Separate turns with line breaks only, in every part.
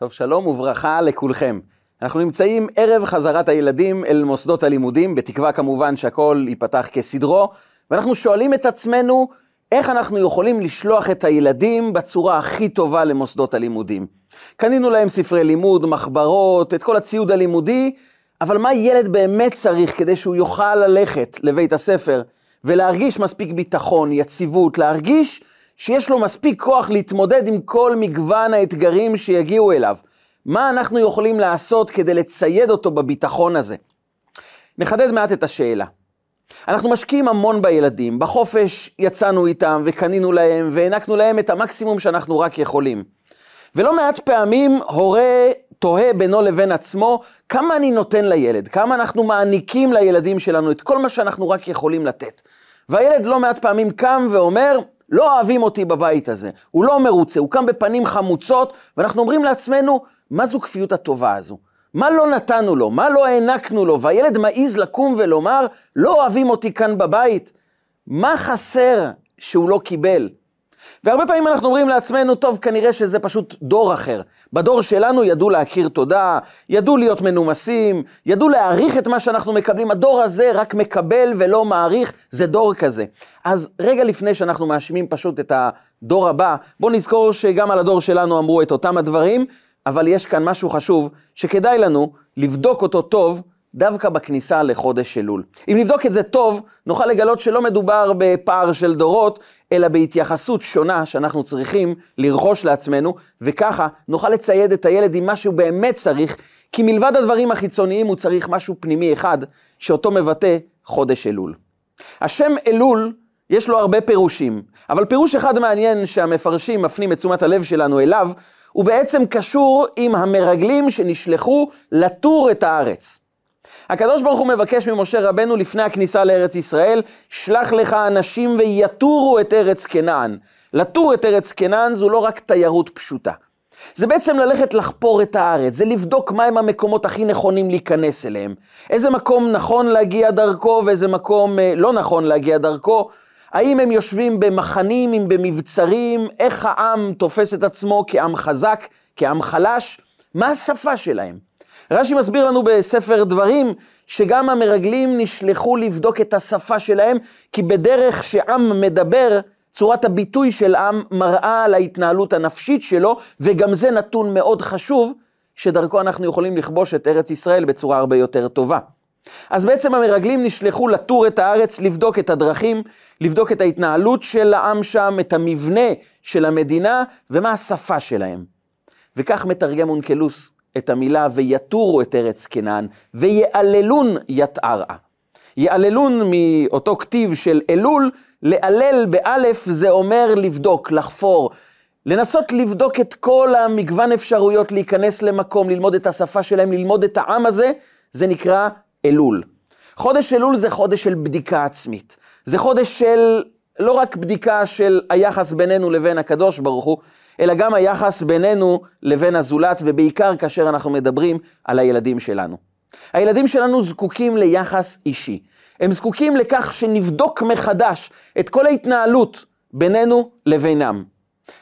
טוב, שלום וברכה לכולכם. אנחנו נמצאים ערב חזרת הילדים אל מוסדות הלימודים, בתקווה כמובן שהכל ייפתח כסדרו, ואנחנו שואלים את עצמנו, איך אנחנו יכולים לשלוח את הילדים בצורה הכי טובה למוסדות הלימודים? קנינו להם ספרי לימוד, מחברות, את כל הציוד הלימודי, אבל מה ילד באמת צריך כדי שהוא יוכל ללכת לבית הספר ולהרגיש מספיק ביטחון, יציבות, להרגיש שיש לו מספיק כוח להתמודד עם כל מגוון האתגרים שיגיעו אליו. מה אנחנו יכולים לעשות כדי לצייד אותו בביטחון הזה? נחדד מעט את השאלה. אנחנו משקיעים המון בילדים, בחופש יצאנו איתם וקנינו להם והענקנו להם את המקסימום שאנחנו רק יכולים. ולא מעט פעמים הורה תוהה בינו לבין עצמו, כמה אני נותן לילד, כמה אנחנו מעניקים לילדים שלנו את כל מה שאנחנו רק יכולים לתת. והילד לא מעט פעמים קם ואומר, לא אוהבים אותי בבית הזה, הוא לא מרוצה, הוא קם בפנים חמוצות, ואנחנו אומרים לעצמנו, מה זו כפיות הטובה הזו? מה לא נתנו לו? מה לא הענקנו לו? והילד מעז לקום ולומר, לא אוהבים אותי כאן בבית. מה חסר שהוא לא קיבל? והרבה פעמים אנחנו אומרים לעצמנו, טוב, כנראה שזה פשוט דור אחר. בדור שלנו ידעו להכיר תודה, ידעו להיות מנומסים, ידעו להעריך את מה שאנחנו מקבלים. הדור הזה רק מקבל ולא מעריך, זה דור כזה. אז רגע לפני שאנחנו מאשימים פשוט את הדור הבא, בואו נזכור שגם על הדור שלנו אמרו את אותם הדברים, אבל יש כאן משהו חשוב שכדאי לנו לבדוק אותו טוב. דווקא בכניסה לחודש אלול. אם נבדוק את זה טוב, נוכל לגלות שלא מדובר בפער של דורות, אלא בהתייחסות שונה שאנחנו צריכים לרכוש לעצמנו, וככה נוכל לצייד את הילד עם מה שהוא באמת צריך, כי מלבד הדברים החיצוניים הוא צריך משהו פנימי אחד, שאותו מבטא חודש אלול. השם אלול, יש לו הרבה פירושים, אבל פירוש אחד מעניין שהמפרשים מפנים את תשומת הלב שלנו אליו, הוא בעצם קשור עם המרגלים שנשלחו לטור את הארץ. הקדוש ברוך הוא מבקש ממשה רבנו לפני הכניסה לארץ ישראל, שלח לך אנשים ויתורו את ארץ כנען. לטור את ארץ כנען זו לא רק תיירות פשוטה. זה בעצם ללכת לחפור את הארץ, זה לבדוק מהם המקומות הכי נכונים להיכנס אליהם. איזה מקום נכון להגיע דרכו ואיזה מקום אה, לא נכון להגיע דרכו. האם הם יושבים במחנים, אם במבצרים, איך העם תופס את עצמו כעם חזק, כעם חלש, מה השפה שלהם. רש"י מסביר לנו בספר דברים, שגם המרגלים נשלחו לבדוק את השפה שלהם, כי בדרך שעם מדבר, צורת הביטוי של עם מראה על ההתנהלות הנפשית שלו, וגם זה נתון מאוד חשוב, שדרכו אנחנו יכולים לכבוש את ארץ ישראל בצורה הרבה יותר טובה. אז בעצם המרגלים נשלחו לטור את הארץ, לבדוק את הדרכים, לבדוק את ההתנהלות של העם שם, את המבנה של המדינה, ומה השפה שלהם. וכך מתרגם אונקלוס את המילה ויתורו את ארץ כנען, ויעללון יתערעה. יעללון מאותו כתיב של אלול, לעלל באלף זה אומר לבדוק, לחפור, לנסות לבדוק את כל המגוון אפשרויות להיכנס למקום, ללמוד את השפה שלהם, ללמוד את העם הזה, זה נקרא אלול. חודש אלול זה חודש של בדיקה עצמית. זה חודש של לא רק בדיקה של היחס בינינו לבין הקדוש ברוך הוא, אלא גם היחס בינינו לבין הזולת, ובעיקר כאשר אנחנו מדברים על הילדים שלנו. הילדים שלנו זקוקים ליחס אישי. הם זקוקים לכך שנבדוק מחדש את כל ההתנהלות בינינו לבינם.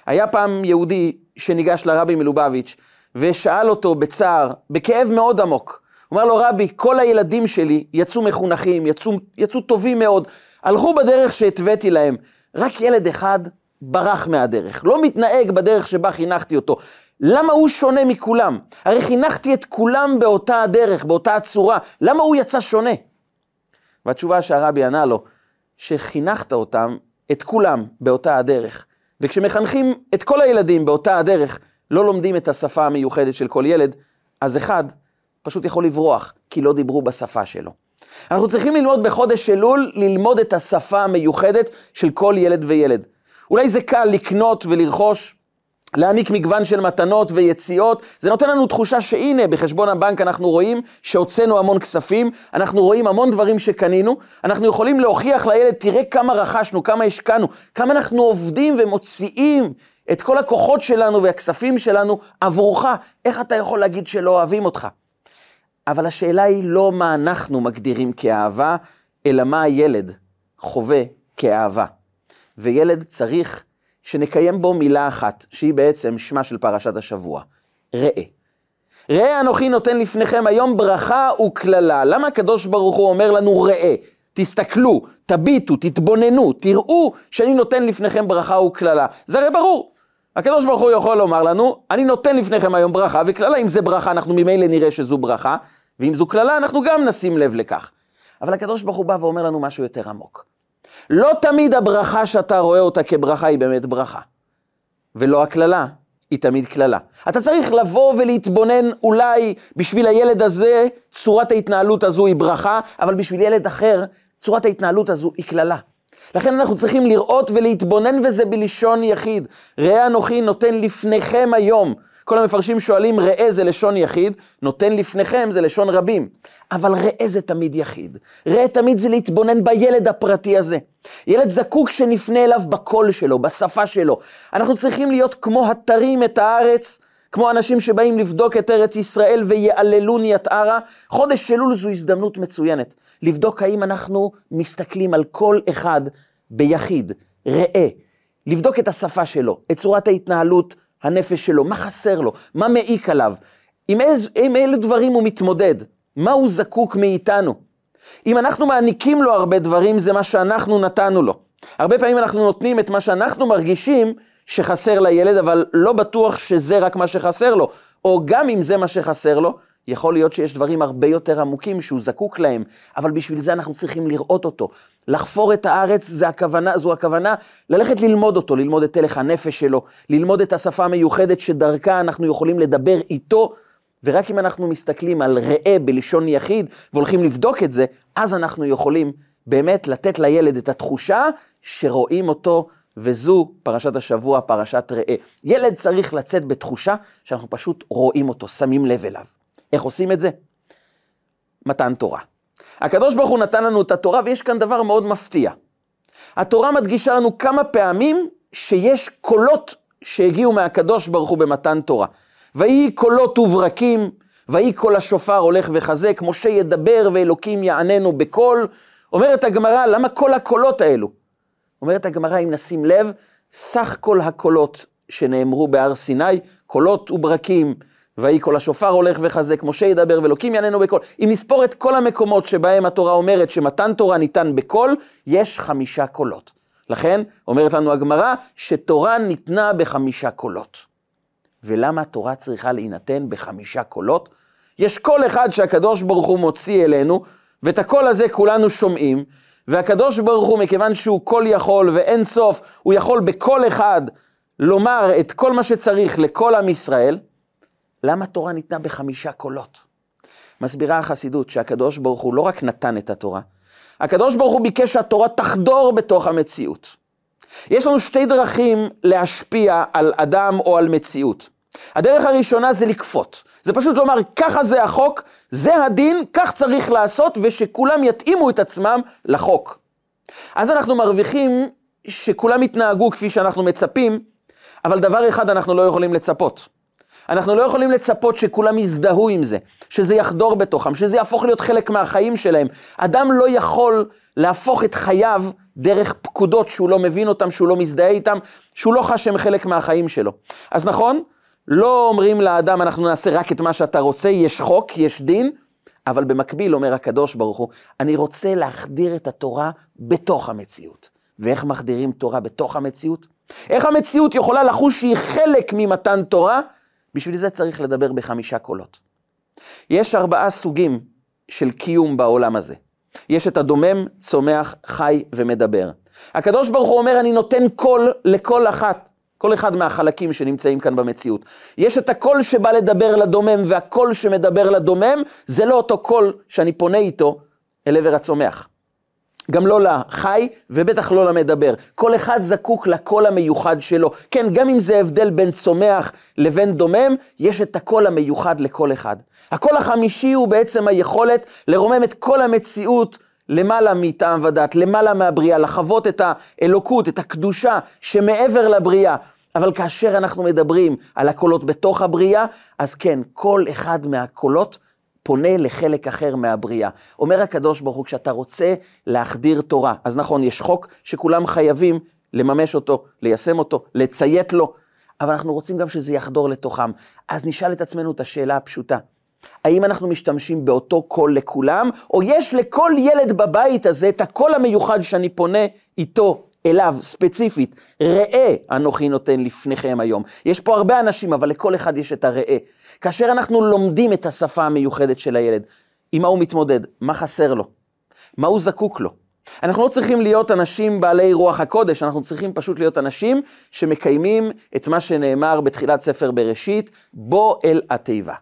היה פעם יהודי שניגש לרבי מלובביץ' ושאל אותו בצער, בכאב מאוד עמוק, הוא אמר לו, רבי, כל הילדים שלי יצאו מחונכים, יצאו, יצאו טובים מאוד, הלכו בדרך שהתוויתי להם, רק ילד אחד ברח מהדרך, לא מתנהג בדרך שבה חינכתי אותו. למה הוא שונה מכולם? הרי חינכתי את כולם באותה הדרך, באותה הצורה, למה הוא יצא שונה? והתשובה שהרבי ענה לו, שחינכת אותם, את כולם, באותה הדרך. וכשמחנכים את כל הילדים באותה הדרך, לא לומדים את השפה המיוחדת של כל ילד, אז אחד פשוט יכול לברוח, כי לא דיברו בשפה שלו. אנחנו צריכים ללמוד בחודש אלול, ללמוד את השפה המיוחדת של כל ילד וילד. אולי זה קל לקנות ולרכוש, להעניק מגוון של מתנות ויציאות, זה נותן לנו תחושה שהנה, בחשבון הבנק אנחנו רואים שהוצאנו המון כספים, אנחנו רואים המון דברים שקנינו, אנחנו יכולים להוכיח לילד, תראה כמה רכשנו, כמה השקענו, כמה אנחנו עובדים ומוציאים את כל הכוחות שלנו והכספים שלנו עבורך, איך אתה יכול להגיד שלא אוהבים אותך? אבל השאלה היא לא מה אנחנו מגדירים כאהבה, אלא מה הילד חווה כאהבה. וילד צריך שנקיים בו מילה אחת, שהיא בעצם שמה של פרשת השבוע, ראה. ראה אנוכי נותן לפניכם היום ברכה וקללה. למה הקדוש ברוך הוא אומר לנו ראה? תסתכלו, תביטו, תתבוננו, תראו שאני נותן לפניכם ברכה וקללה. זה הרי ברור. הקדוש ברוך הוא יכול לומר לנו, אני נותן לפניכם היום ברכה וקללה, אם זה ברכה אנחנו ממילא נראה שזו ברכה, ואם זו קללה אנחנו גם נשים לב לכך. אבל הקדוש ברוך הוא בא ואומר לנו משהו יותר עמוק. לא תמיד הברכה שאתה רואה אותה כברכה היא באמת ברכה, ולא הקללה היא תמיד קללה. אתה צריך לבוא ולהתבונן אולי בשביל הילד הזה, צורת ההתנהלות הזו היא ברכה, אבל בשביל ילד אחר, צורת ההתנהלות הזו היא קללה. לכן אנחנו צריכים לראות ולהתבונן וזה בלשון יחיד. ראה אנוכי נותן לפניכם היום. כל המפרשים שואלים, ראה זה לשון יחיד, נותן לפניכם זה לשון רבים. אבל ראה זה תמיד יחיד. ראה תמיד זה להתבונן בילד הפרטי הזה. ילד זקוק שנפנה אליו בקול שלו, בשפה שלו. אנחנו צריכים להיות כמו התרים את הארץ, כמו אנשים שבאים לבדוק את ארץ ישראל ויעללוני את ערה. חודש אלול זו הזדמנות מצוינת. לבדוק האם אנחנו מסתכלים על כל אחד ביחיד, ראה, לבדוק את השפה שלו, את צורת ההתנהלות, הנפש שלו, מה חסר לו, מה מעיק עליו, עם, איז, עם אילו דברים הוא מתמודד, מה הוא זקוק מאיתנו. אם אנחנו מעניקים לו הרבה דברים, זה מה שאנחנו נתנו לו. הרבה פעמים אנחנו נותנים את מה שאנחנו מרגישים שחסר לילד, אבל לא בטוח שזה רק מה שחסר לו, או גם אם זה מה שחסר לו, יכול להיות שיש דברים הרבה יותר עמוקים שהוא זקוק להם, אבל בשביל זה אנחנו צריכים לראות אותו. לחפור את הארץ זה הכוונה, זו הכוונה ללכת ללמוד אותו, ללמוד את הלך הנפש שלו, ללמוד את השפה המיוחדת שדרכה אנחנו יכולים לדבר איתו, ורק אם אנחנו מסתכלים על ראה בלשון יחיד והולכים לבדוק את זה, אז אנחנו יכולים באמת לתת לילד את התחושה שרואים אותו, וזו פרשת השבוע, פרשת ראה. ילד צריך לצאת בתחושה שאנחנו פשוט רואים אותו, שמים לב אליו. איך עושים את זה? מתן תורה. הקדוש ברוך הוא נתן לנו את התורה, ויש כאן דבר מאוד מפתיע. התורה מדגישה לנו כמה פעמים שיש קולות שהגיעו מהקדוש ברוך הוא במתן תורה. ויהי קולות וברקים, ויהי קול השופר הולך וחזק, משה ידבר ואלוקים יעננו בקול. אומרת הגמרא, למה כל הקולות האלו? אומרת הגמרא, אם נשים לב, סך כל הקולות שנאמרו בהר סיני, קולות וברקים, ויהי קול השופר הולך וחזק, משה ידבר ואלוקים יעננו בקול. אם נספור את כל המקומות שבהם התורה אומרת שמתן תורה ניתן בקול, יש חמישה קולות. לכן, אומרת לנו הגמרא, שתורה ניתנה בחמישה קולות. ולמה התורה צריכה להינתן בחמישה קולות? יש קול אחד שהקדוש ברוך הוא מוציא אלינו, ואת הקול הזה כולנו שומעים, והקדוש ברוך הוא, מכיוון שהוא קול יכול ואין סוף, הוא יכול בקול אחד לומר את כל מה שצריך לכל עם ישראל, למה תורה ניתנה בחמישה קולות? מסבירה החסידות שהקדוש ברוך הוא לא רק נתן את התורה, הקדוש ברוך הוא ביקש שהתורה תחדור בתוך המציאות. יש לנו שתי דרכים להשפיע על אדם או על מציאות. הדרך הראשונה זה לכפות. זה פשוט לומר, ככה זה החוק, זה הדין, כך צריך לעשות, ושכולם יתאימו את עצמם לחוק. אז אנחנו מרוויחים שכולם יתנהגו כפי שאנחנו מצפים, אבל דבר אחד אנחנו לא יכולים לצפות. אנחנו לא יכולים לצפות שכולם יזדהו עם זה, שזה יחדור בתוכם, שזה יהפוך להיות חלק מהחיים שלהם. אדם לא יכול להפוך את חייו דרך פקודות שהוא לא מבין אותם, שהוא לא מזדהה איתם, שהוא לא חש שהם חלק מהחיים שלו. אז נכון, לא אומרים לאדם, אנחנו נעשה רק את מה שאתה רוצה, יש חוק, יש דין, אבל במקביל אומר הקדוש ברוך הוא, אני רוצה להחדיר את התורה בתוך המציאות. ואיך מחדירים תורה בתוך המציאות? איך המציאות יכולה לחוש שהיא חלק ממתן תורה? בשביל זה צריך לדבר בחמישה קולות. יש ארבעה סוגים של קיום בעולם הזה. יש את הדומם, צומח, חי ומדבר. הקדוש ברוך הוא אומר, אני נותן קול לכל אחת, כל אחד מהחלקים שנמצאים כאן במציאות. יש את הקול שבא לדבר לדומם, והקול שמדבר לדומם, זה לא אותו קול שאני פונה איתו אל עבר הצומח. גם לא לחי, ובטח לא למדבר. כל אחד זקוק לקול המיוחד שלו. כן, גם אם זה הבדל בין צומח לבין דומם, יש את הקול המיוחד לכל אחד. הקול החמישי הוא בעצם היכולת לרומם את כל המציאות למעלה מטעם ודת, למעלה מהבריאה, לחוות את האלוקות, את הקדושה שמעבר לבריאה. אבל כאשר אנחנו מדברים על הקולות בתוך הבריאה, אז כן, כל אחד מהקולות פונה לחלק אחר מהבריאה. אומר הקדוש ברוך הוא, כשאתה רוצה להחדיר תורה, אז נכון, יש חוק שכולם חייבים לממש אותו, ליישם אותו, לציית לו, אבל אנחנו רוצים גם שזה יחדור לתוכם. אז נשאל את עצמנו את השאלה הפשוטה. האם אנחנו משתמשים באותו קול לכולם, או יש לכל ילד בבית הזה את הקול המיוחד שאני פונה איתו אליו ספציפית, ראה אנוכי נותן לפניכם היום. יש פה הרבה אנשים, אבל לכל אחד יש את הראה. כאשר אנחנו לומדים את השפה המיוחדת של הילד, עם מה הוא מתמודד, מה חסר לו, מה הוא זקוק לו. אנחנו לא צריכים להיות אנשים בעלי רוח הקודש, אנחנו צריכים פשוט להיות אנשים שמקיימים את מה שנאמר בתחילת ספר בראשית, בוא אל התיבה.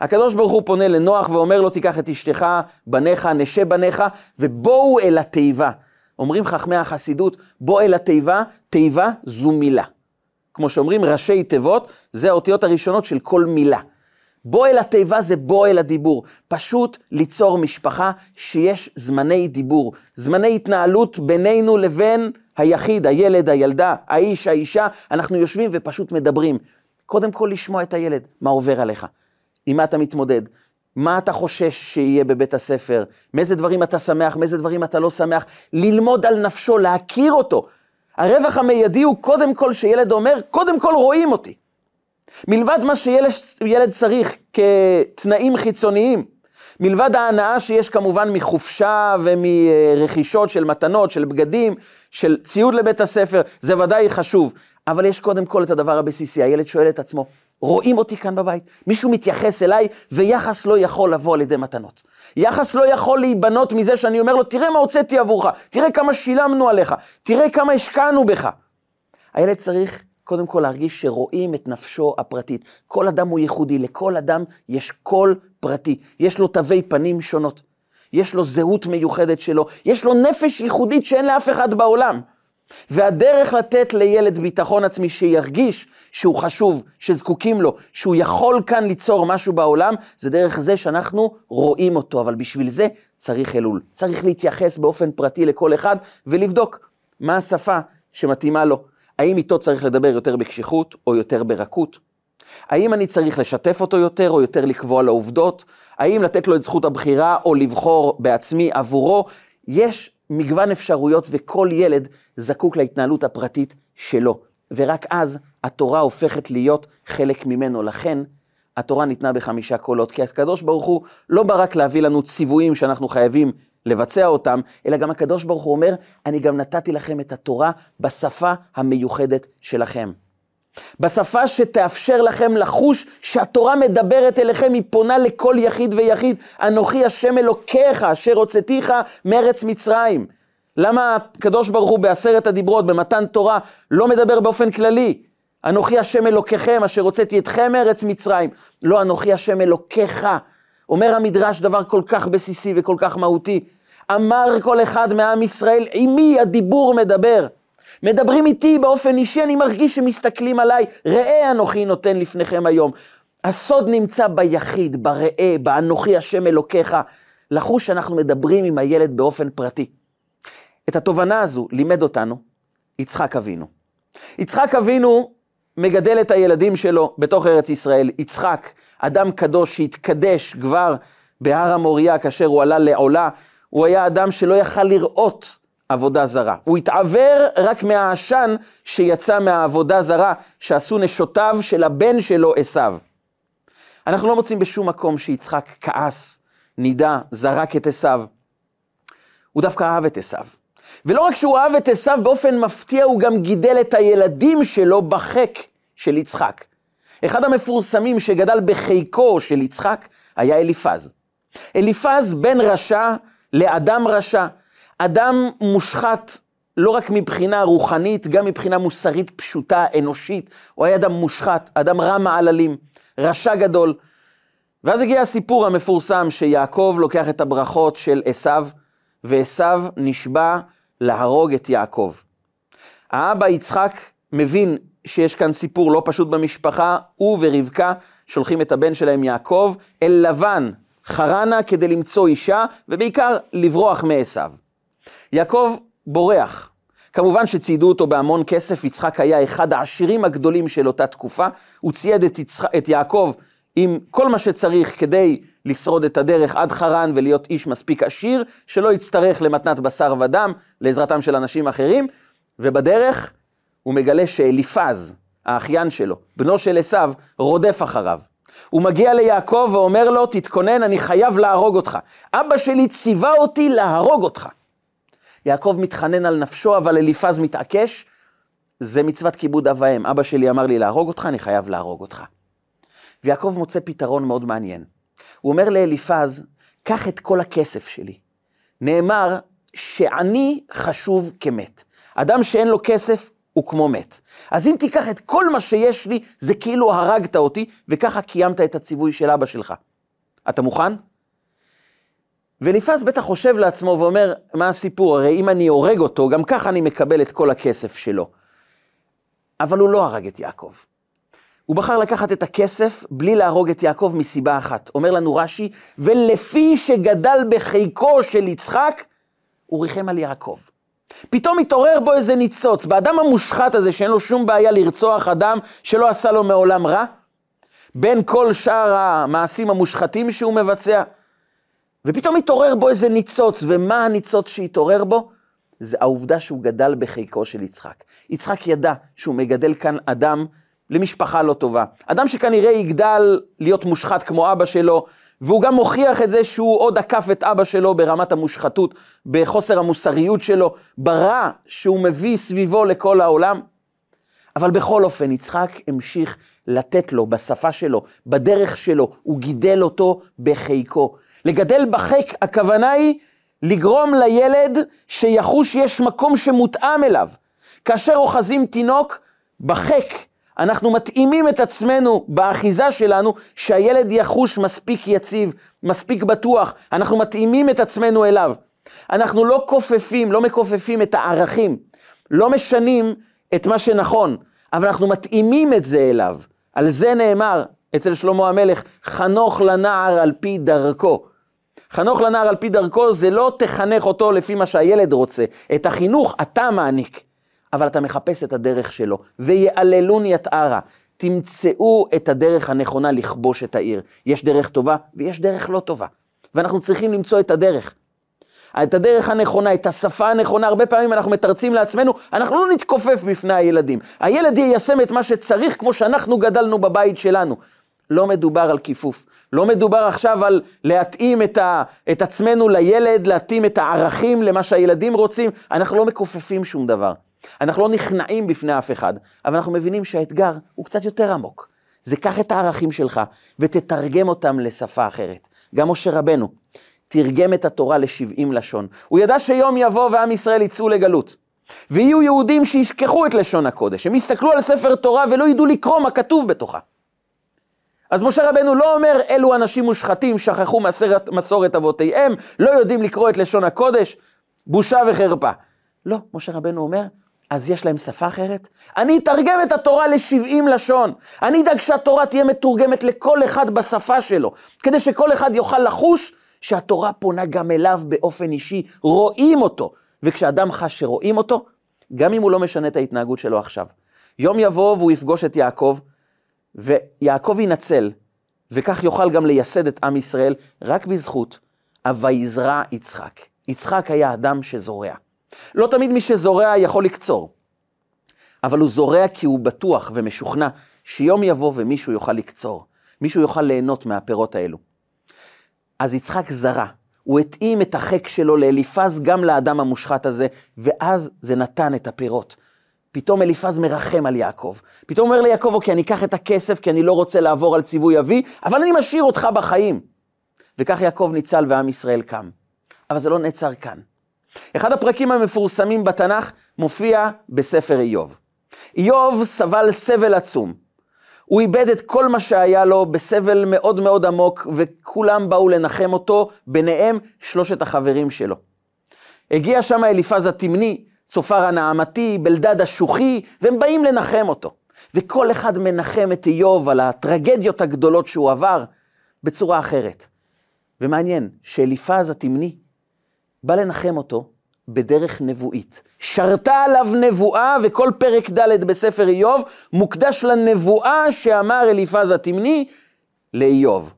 הקדוש ברוך הוא פונה לנוח ואומר לו, תיקח את אשתך, בניך, נשה בניך, ובואו אל התיבה. אומרים חכמי החסידות, בוא אל התיבה, תיבה זו מילה. כמו שאומרים, ראשי תיבות, זה האותיות הראשונות של כל מילה. בוא אל התיבה זה בוא אל הדיבור. פשוט ליצור משפחה שיש זמני דיבור, זמני התנהלות בינינו לבין היחיד, הילד, הילדה, האיש, האישה, אנחנו יושבים ופשוט מדברים. קודם כל לשמוע את הילד, מה עובר עליך, עם מה אתה מתמודד, מה אתה חושש שיהיה בבית הספר, מאיזה דברים אתה שמח, מאיזה דברים אתה לא שמח, ללמוד על נפשו, להכיר אותו. הרווח המיידי הוא קודם כל שילד אומר, קודם כל רואים אותי. מלבד מה שילד צריך כתנאים חיצוניים, מלבד ההנאה שיש כמובן מחופשה ומרכישות של מתנות, של בגדים, של ציוד לבית הספר, זה ודאי חשוב. אבל יש קודם כל את הדבר הבסיסי, הילד שואל את עצמו, רואים אותי כאן בבית? מישהו מתייחס אליי, ויחס לא יכול לבוא על ידי מתנות. יחס לא יכול להיבנות מזה שאני אומר לו, תראה מה הוצאתי עבורך, תראה כמה שילמנו עליך, תראה כמה השקענו בך. הילד צריך קודם כל להרגיש שרואים את נפשו הפרטית. כל אדם הוא ייחודי, לכל אדם יש קול פרטי, יש לו תווי פנים שונות, יש לו זהות מיוחדת שלו, יש לו נפש ייחודית שאין לאף אחד בעולם. והדרך לתת לילד ביטחון עצמי שירגיש שהוא חשוב, שזקוקים לו, שהוא יכול כאן ליצור משהו בעולם, זה דרך זה שאנחנו רואים אותו, אבל בשביל זה צריך אלול. צריך להתייחס באופן פרטי לכל אחד ולבדוק מה השפה שמתאימה לו. האם איתו צריך לדבר יותר בקשיחות או יותר ברכות? האם אני צריך לשתף אותו יותר או יותר לקבוע לו עובדות? האם לתת לו את זכות הבחירה או לבחור בעצמי עבורו? יש מגוון אפשרויות וכל ילד זקוק להתנהלות הפרטית שלו. ורק אז התורה הופכת להיות חלק ממנו. לכן, התורה ניתנה בחמישה קולות, כי הקדוש ברוך הוא לא בא רק להביא לנו ציוויים שאנחנו חייבים לבצע אותם, אלא גם הקדוש ברוך הוא אומר, אני גם נתתי לכם את התורה בשפה המיוחדת שלכם. בשפה שתאפשר לכם לחוש שהתורה מדברת אליכם, היא פונה לכל יחיד ויחיד. אנוכי השם אלוקיך, אשר הוצאתיך מארץ מצרים. למה הקדוש ברוך הוא בעשרת הדיברות, במתן תורה, לא מדבר באופן כללי? אנוכי השם אלוקיכם, אשר הוצאתי אתכם מארץ מצרים. לא, אנוכי השם אלוקיך. אומר המדרש דבר כל כך בסיסי וכל כך מהותי. אמר כל אחד מעם ישראל, עם מי הדיבור מדבר? מדברים איתי באופן אישי, אני מרגיש שמסתכלים עליי, ראה אנוכי נותן לפניכם היום. הסוד נמצא ביחיד, בראה, באנוכי השם אלוקיך, לחוש שאנחנו מדברים עם הילד באופן פרטי. את התובנה הזו לימד אותנו יצחק אבינו. יצחק אבינו מגדל את הילדים שלו בתוך ארץ ישראל. יצחק, אדם קדוש שהתקדש כבר בהר המוריה כאשר הוא עלה לעולה, הוא היה אדם שלא יכל לראות עבודה זרה. הוא התעוור רק מהעשן שיצא מהעבודה זרה שעשו נשותיו של הבן שלו עשיו. אנחנו לא מוצאים בשום מקום שיצחק כעס, נידה, זרק את עשיו. הוא דווקא אהב את עשיו. ולא רק שהוא אהב את עשיו באופן מפתיע, הוא גם גידל את הילדים שלו בחק של יצחק. אחד המפורסמים שגדל בחיקו של יצחק היה אליפז. אליפז בן רשע לאדם רשע. אדם מושחת לא רק מבחינה רוחנית, גם מבחינה מוסרית פשוטה, אנושית. הוא היה אדם מושחת, אדם רע מעללים, רשע גדול. ואז הגיע הסיפור המפורסם שיעקב לוקח את הברכות של עשיו, ועשיו נשבע להרוג את יעקב. האבא יצחק מבין שיש כאן סיפור לא פשוט במשפחה, הוא ורבקה שולחים את הבן שלהם יעקב אל לבן, חרנה כדי למצוא אישה, ובעיקר לברוח מעשיו. יעקב בורח. כמובן שציידו אותו בהמון כסף, יצחק היה אחד העשירים הגדולים של אותה תקופה, הוא צייד את, יצח... את יעקב עם כל מה שצריך כדי לשרוד את הדרך עד חרן ולהיות איש מספיק עשיר, שלא יצטרך למתנת בשר ודם, לעזרתם של אנשים אחרים, ובדרך הוא מגלה שאליפז, האחיין שלו, בנו של עשיו, רודף אחריו. הוא מגיע ליעקב ואומר לו, תתכונן, אני חייב להרוג אותך. אבא שלי ציווה אותי להרוג אותך. יעקב מתחנן על נפשו, אבל אליפז מתעקש, זה מצוות כיבוד אב ואם. אבא שלי אמר לי להרוג אותך, אני חייב להרוג אותך. ויעקב מוצא פתרון מאוד מעניין. הוא אומר לאליפז, קח את כל הכסף שלי. נאמר שעני חשוב כמת. אדם שאין לו כסף הוא כמו מת. אז אם תיקח את כל מה שיש לי, זה כאילו הרגת אותי, וככה קיימת את הציווי של אבא שלך. אתה מוכן? ואליפז בטח חושב לעצמו ואומר, מה הסיפור? הרי אם אני הורג אותו, גם ככה אני מקבל את כל הכסף שלו. אבל הוא לא הרג את יעקב. הוא בחר לקחת את הכסף בלי להרוג את יעקב מסיבה אחת. אומר לנו רש"י, ולפי שגדל בחיקו של יצחק, הוא ריחם על יעקב. פתאום התעורר בו איזה ניצוץ, באדם המושחת הזה, שאין לו שום בעיה לרצוח אדם שלא עשה לו מעולם רע, בין כל שאר המעשים המושחתים שהוא מבצע, ופתאום התעורר בו איזה ניצוץ, ומה הניצוץ שהתעורר בו? זה העובדה שהוא גדל בחיקו של יצחק. יצחק ידע שהוא מגדל כאן אדם למשפחה לא טובה. אדם שכנראה יגדל להיות מושחת כמו אבא שלו, והוא גם מוכיח את זה שהוא עוד עקף את אבא שלו ברמת המושחתות, בחוסר המוסריות שלו, ברע שהוא מביא סביבו לכל העולם. אבל בכל אופן, יצחק המשיך לתת לו בשפה שלו, בדרך שלו, הוא גידל אותו בחיקו. לגדל בחיק, הכוונה היא לגרום לילד שיחוש שיש מקום שמותאם אליו. כאשר אוחזים תינוק, בחיק, אנחנו מתאימים את עצמנו באחיזה שלנו, שהילד יחוש מספיק יציב, מספיק בטוח, אנחנו מתאימים את עצמנו אליו. אנחנו לא כופפים, לא מכופפים את הערכים, לא משנים את מה שנכון, אבל אנחנו מתאימים את זה אליו. על זה נאמר אצל שלמה המלך, חנוך לנער על פי דרכו. חנוך לנער על פי דרכו זה לא תחנך אותו לפי מה שהילד רוצה, את החינוך אתה מעניק. אבל אתה מחפש את הדרך שלו. ויעללון יתערה, תמצאו את הדרך הנכונה לכבוש את העיר. יש דרך טובה ויש דרך לא טובה. ואנחנו צריכים למצוא את הדרך. את הדרך הנכונה, את השפה הנכונה, הרבה פעמים אנחנו מתרצים לעצמנו, אנחנו לא נתכופף בפני הילדים. הילד יישם את מה שצריך כמו שאנחנו גדלנו בבית שלנו. לא מדובר על כיפוף. לא מדובר עכשיו על להתאים את, ה, את עצמנו לילד, להתאים את הערכים למה שהילדים רוצים. אנחנו לא מכופפים שום דבר. אנחנו לא נכנעים בפני אף אחד, אבל אנחנו מבינים שהאתגר הוא קצת יותר עמוק. זה קח את הערכים שלך ותתרגם אותם לשפה אחרת. גם משה רבנו תרגם את התורה ל-70 לשון. הוא ידע שיום יבוא ועם ישראל יצאו לגלות. ויהיו יהודים שישכחו את לשון הקודש, הם יסתכלו על ספר תורה ולא ידעו לקרוא מה כתוב בתוכה. אז משה רבנו לא אומר, אלו אנשים מושחתים, שכחו מסורת, מסורת אבותיהם, לא יודעים לקרוא את לשון הקודש, בושה וחרפה. לא, משה רבנו אומר, אז יש להם שפה אחרת? אני אתרגם את התורה ל-70 לשון. אני אדאג שהתורה תהיה מתורגמת לכל אחד בשפה שלו, כדי שכל אחד יוכל לחוש שהתורה פונה גם אליו באופן אישי, רואים אותו. וכשאדם חש שרואים אותו, גם אם הוא לא משנה את ההתנהגות שלו עכשיו. יום יבוא והוא יפגוש את יעקב, ויעקב ינצל, וכך יוכל גם לייסד את עם ישראל רק בזכות ה"ויזרע יצחק". יצחק היה אדם שזורע. לא תמיד מי שזורע יכול לקצור, אבל הוא זורע כי הוא בטוח ומשוכנע שיום יבוא ומישהו יוכל לקצור, מישהו יוכל ליהנות מהפירות האלו. אז יצחק זרע, הוא התאים את החק שלו לאליפז גם לאדם המושחת הזה, ואז זה נתן את הפירות. פתאום אליפז מרחם על יעקב. פתאום אומר ליעקב, אוקיי, אני אקח את הכסף כי אני לא רוצה לעבור על ציווי אבי, אבל אני משאיר אותך בחיים. וכך יעקב ניצל ועם ישראל קם. אבל זה לא נעצר כאן. אחד הפרקים המפורסמים בתנ"ך מופיע בספר איוב. איוב סבל סבל עצום. הוא איבד את כל מה שהיה לו בסבל מאוד מאוד עמוק, וכולם באו לנחם אותו, ביניהם שלושת החברים שלו. הגיע שם אליפז התמני, צופר הנעמתי, בלדד השוחי, והם באים לנחם אותו. וכל אחד מנחם את איוב על הטרגדיות הגדולות שהוא עבר בצורה אחרת. ומעניין שאליפז התמני בא לנחם אותו בדרך נבואית. שרתה עליו נבואה, וכל פרק ד' בספר איוב מוקדש לנבואה שאמר אליפז התמני לאיוב.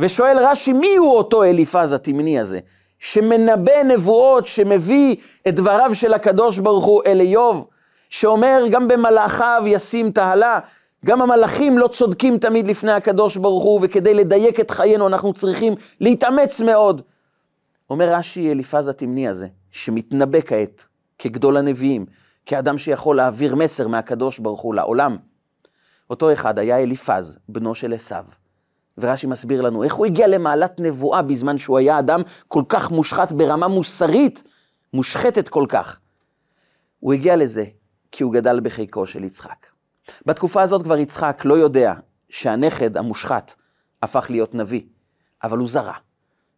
ושואל רש"י, מי הוא אותו אליפז התמני הזה, שמנבא נבואות, שמביא את דבריו של הקדוש ברוך הוא אל איוב, שאומר גם במלאכיו ישים תהלה, גם המלאכים לא צודקים תמיד לפני הקדוש ברוך הוא, וכדי לדייק את חיינו אנחנו צריכים להתאמץ מאוד. אומר רש"י אליפז התמני הזה, שמתנבא כעת כגדול הנביאים, כאדם שיכול להעביר מסר מהקדוש ברוך הוא לעולם. אותו אחד היה אליפז, בנו של עשיו. ורש"י מסביר לנו איך הוא הגיע למעלת נבואה בזמן שהוא היה אדם כל כך מושחת ברמה מוסרית, מושחתת כל כך. הוא הגיע לזה כי הוא גדל בחיקו של יצחק. בתקופה הזאת כבר יצחק לא יודע שהנכד המושחת הפך להיות נביא, אבל הוא זרע,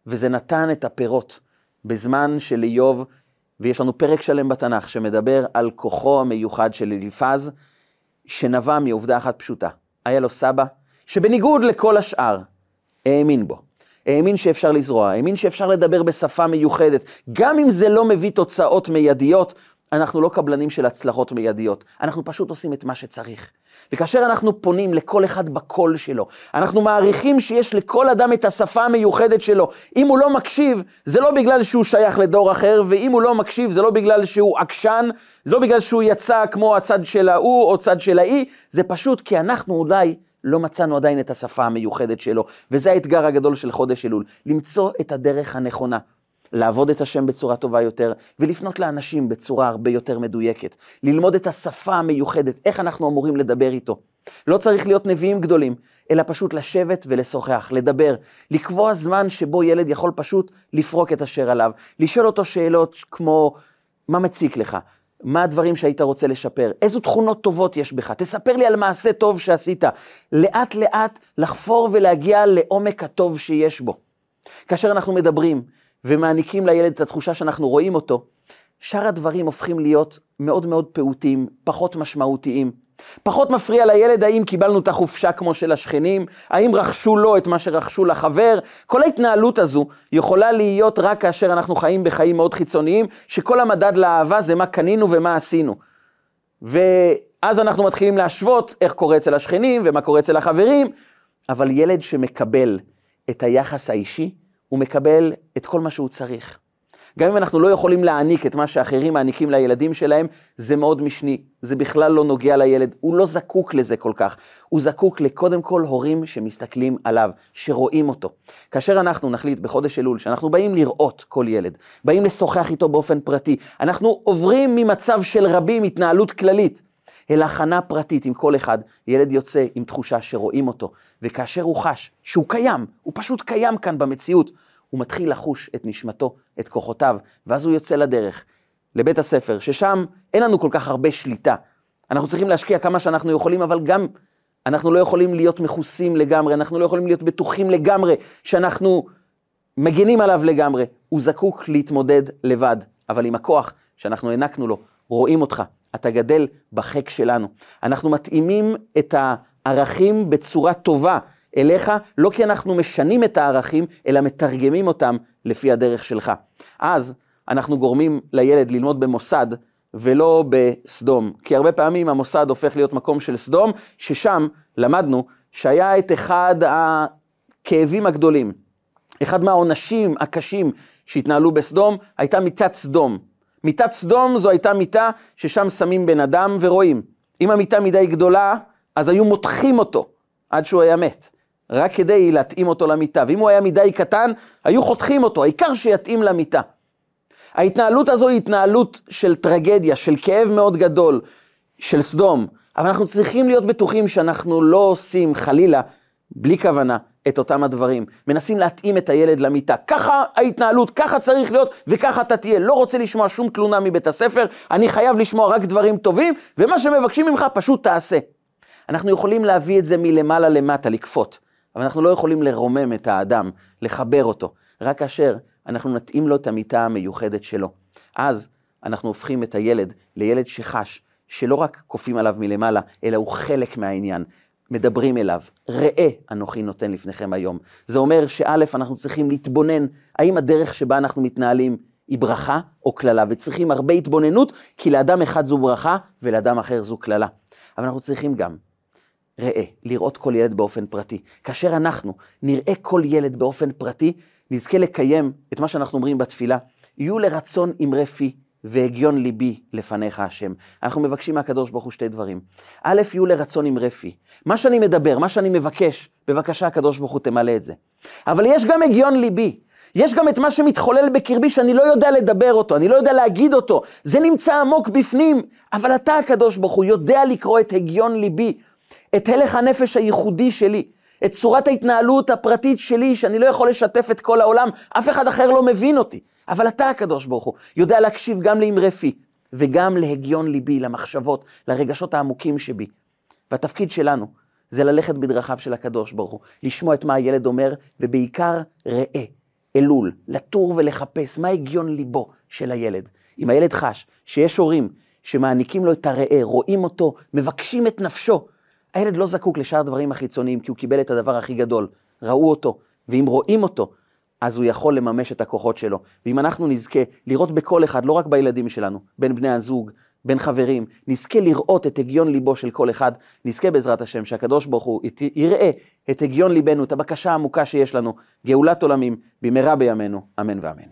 וזה נתן את הפירות בזמן של איוב, ויש לנו פרק שלם בתנ"ך שמדבר על כוחו המיוחד של אליפז, שנבע מעובדה אחת פשוטה. היה לו סבא שבניגוד לכל השאר, האמין בו. האמין שאפשר לזרוע, האמין שאפשר לדבר בשפה מיוחדת. גם אם זה לא מביא תוצאות מיידיות, אנחנו לא קבלנים של הצלחות מיידיות, אנחנו פשוט עושים את מה שצריך. וכאשר אנחנו פונים לכל אחד בקול שלו, אנחנו מעריכים שיש לכל אדם את השפה המיוחדת שלו. אם הוא לא מקשיב, זה לא בגלל שהוא שייך לדור אחר, ואם הוא לא מקשיב, זה לא בגלל שהוא עקשן, לא בגלל שהוא יצא כמו הצד של ההוא או צד של ההיא, זה פשוט כי אנחנו אולי לא מצאנו עדיין את השפה המיוחדת שלו. וזה האתגר הגדול של חודש אלול, למצוא את הדרך הנכונה. לעבוד את השם בצורה טובה יותר, ולפנות לאנשים בצורה הרבה יותר מדויקת. ללמוד את השפה המיוחדת, איך אנחנו אמורים לדבר איתו. לא צריך להיות נביאים גדולים, אלא פשוט לשבת ולשוחח, לדבר, לקבוע זמן שבו ילד יכול פשוט לפרוק את אשר עליו, לשאול אותו שאלות כמו, מה מציק לך? מה הדברים שהיית רוצה לשפר? איזה תכונות טובות יש בך? תספר לי על מעשה טוב שעשית. לאט לאט לחפור ולהגיע לעומק הטוב שיש בו. כאשר אנחנו מדברים ומעניקים לילד את התחושה שאנחנו רואים אותו, שאר הדברים הופכים להיות מאוד מאוד פעוטים, פחות משמעותיים. פחות מפריע לילד האם קיבלנו את החופשה כמו של השכנים, האם רכשו לו את מה שרכשו לחבר. כל ההתנהלות הזו יכולה להיות רק כאשר אנחנו חיים בחיים מאוד חיצוניים, שכל המדד לאהבה זה מה קנינו ומה עשינו. ואז אנחנו מתחילים להשוות איך קורה אצל השכנים ומה קורה אצל החברים, אבל ילד שמקבל את היחס האישי, הוא מקבל את כל מה שהוא צריך. גם אם אנחנו לא יכולים להעניק את מה שאחרים מעניקים לילדים שלהם, זה מאוד משני, זה בכלל לא נוגע לילד, הוא לא זקוק לזה כל כך. הוא זקוק לקודם כל הורים שמסתכלים עליו, שרואים אותו. כאשר אנחנו נחליט בחודש אלול, שאנחנו באים לראות כל ילד, באים לשוחח איתו באופן פרטי, אנחנו עוברים ממצב של רבים, התנהלות כללית, אל הכנה פרטית עם כל אחד, ילד יוצא עם תחושה שרואים אותו, וכאשר הוא חש שהוא קיים, הוא פשוט קיים כאן במציאות, הוא מתחיל לחוש את נשמתו, את כוחותיו, ואז הוא יוצא לדרך, לבית הספר, ששם אין לנו כל כך הרבה שליטה. אנחנו צריכים להשקיע כמה שאנחנו יכולים, אבל גם אנחנו לא יכולים להיות מכוסים לגמרי, אנחנו לא יכולים להיות בטוחים לגמרי שאנחנו מגינים עליו לגמרי. הוא זקוק להתמודד לבד, אבל עם הכוח שאנחנו הענקנו לו, רואים אותך, אתה גדל בחק שלנו. אנחנו מתאימים את הערכים בצורה טובה אליך, לא כי אנחנו משנים את הערכים, אלא מתרגמים אותם לפי הדרך שלך. אז אנחנו גורמים לילד ללמוד במוסד ולא בסדום. כי הרבה פעמים המוסד הופך להיות מקום של סדום, ששם למדנו שהיה את אחד הכאבים הגדולים, אחד מהעונשים הקשים שהתנהלו בסדום, הייתה מיטת סדום. מיטת סדום זו הייתה מיטה ששם שמים בן אדם ורואים. אם המיטה מדי גדולה, אז היו מותחים אותו עד שהוא היה מת. רק כדי להתאים אותו למיטה. ואם הוא היה מדי קטן, היו חותכים אותו, העיקר שיתאים למיטה. ההתנהלות הזו היא התנהלות של טרגדיה, של כאב מאוד גדול, של סדום. אבל אנחנו צריכים להיות בטוחים שאנחנו לא עושים, חלילה, בלי כוונה, את אותם הדברים. מנסים להתאים את הילד למיטה. ככה ההתנהלות, ככה צריך להיות, וככה אתה תהיה. לא רוצה לשמוע שום תלונה מבית הספר, אני חייב לשמוע רק דברים טובים, ומה שמבקשים ממך פשוט תעשה. אנחנו יכולים להביא את זה מלמעלה למטה, לכפות. אבל אנחנו לא יכולים לרומם את האדם, לחבר אותו, רק כאשר אנחנו נתאים לו את המיטה המיוחדת שלו. אז אנחנו הופכים את הילד לילד שחש, שלא רק כופים עליו מלמעלה, אלא הוא חלק מהעניין. מדברים אליו, ראה אנוכי נותן לפניכם היום. זה אומר שא', אנחנו צריכים להתבונן, האם הדרך שבה אנחנו מתנהלים היא ברכה או קללה, וצריכים הרבה התבוננות, כי לאדם אחד זו ברכה ולאדם אחר זו קללה. אבל אנחנו צריכים גם ראה, לראות כל ילד באופן פרטי. כאשר אנחנו נראה כל ילד באופן פרטי, נזכה לקיים את מה שאנחנו אומרים בתפילה, יהיו לרצון אמרי פי והגיון ליבי לפניך השם. אנחנו מבקשים מהקדוש ברוך הוא שתי דברים. א', יהיו לרצון עם רפי. מה שאני מדבר, מה שאני מבקש, בבקשה הקדוש ברוך הוא תמלא את זה. אבל יש גם הגיון ליבי. יש גם את מה שמתחולל בקרבי שאני לא יודע לדבר אותו, אני לא יודע להגיד אותו. זה נמצא עמוק בפנים, אבל אתה הקדוש ברוך הוא יודע לקרוא את הגיון ליבי, את הלך הנפש הייחודי שלי. את צורת ההתנהלות הפרטית שלי, שאני לא יכול לשתף את כל העולם, אף אחד אחר לא מבין אותי. אבל אתה, הקדוש ברוך הוא, יודע להקשיב גם לאמרי פי, וגם להגיון ליבי, למחשבות, לרגשות העמוקים שבי. והתפקיד שלנו זה ללכת בדרכיו של הקדוש ברוך הוא, לשמוע את מה הילד אומר, ובעיקר ראה, אלול, לטור ולחפש מה הגיון ליבו של הילד. אם הילד חש שיש הורים שמעניקים לו את הראה, רואים אותו, מבקשים את נפשו, הילד לא זקוק לשאר הדברים החיצוניים, כי הוא קיבל את הדבר הכי גדול, ראו אותו, ואם רואים אותו, אז הוא יכול לממש את הכוחות שלו. ואם אנחנו נזכה לראות בכל אחד, לא רק בילדים שלנו, בין בני הזוג, בין חברים, נזכה לראות את הגיון ליבו של כל אחד, נזכה בעזרת השם שהקדוש ברוך הוא יראה את הגיון ליבנו, את הבקשה העמוקה שיש לנו, גאולת עולמים, במהרה בימינו, אמן ואמן.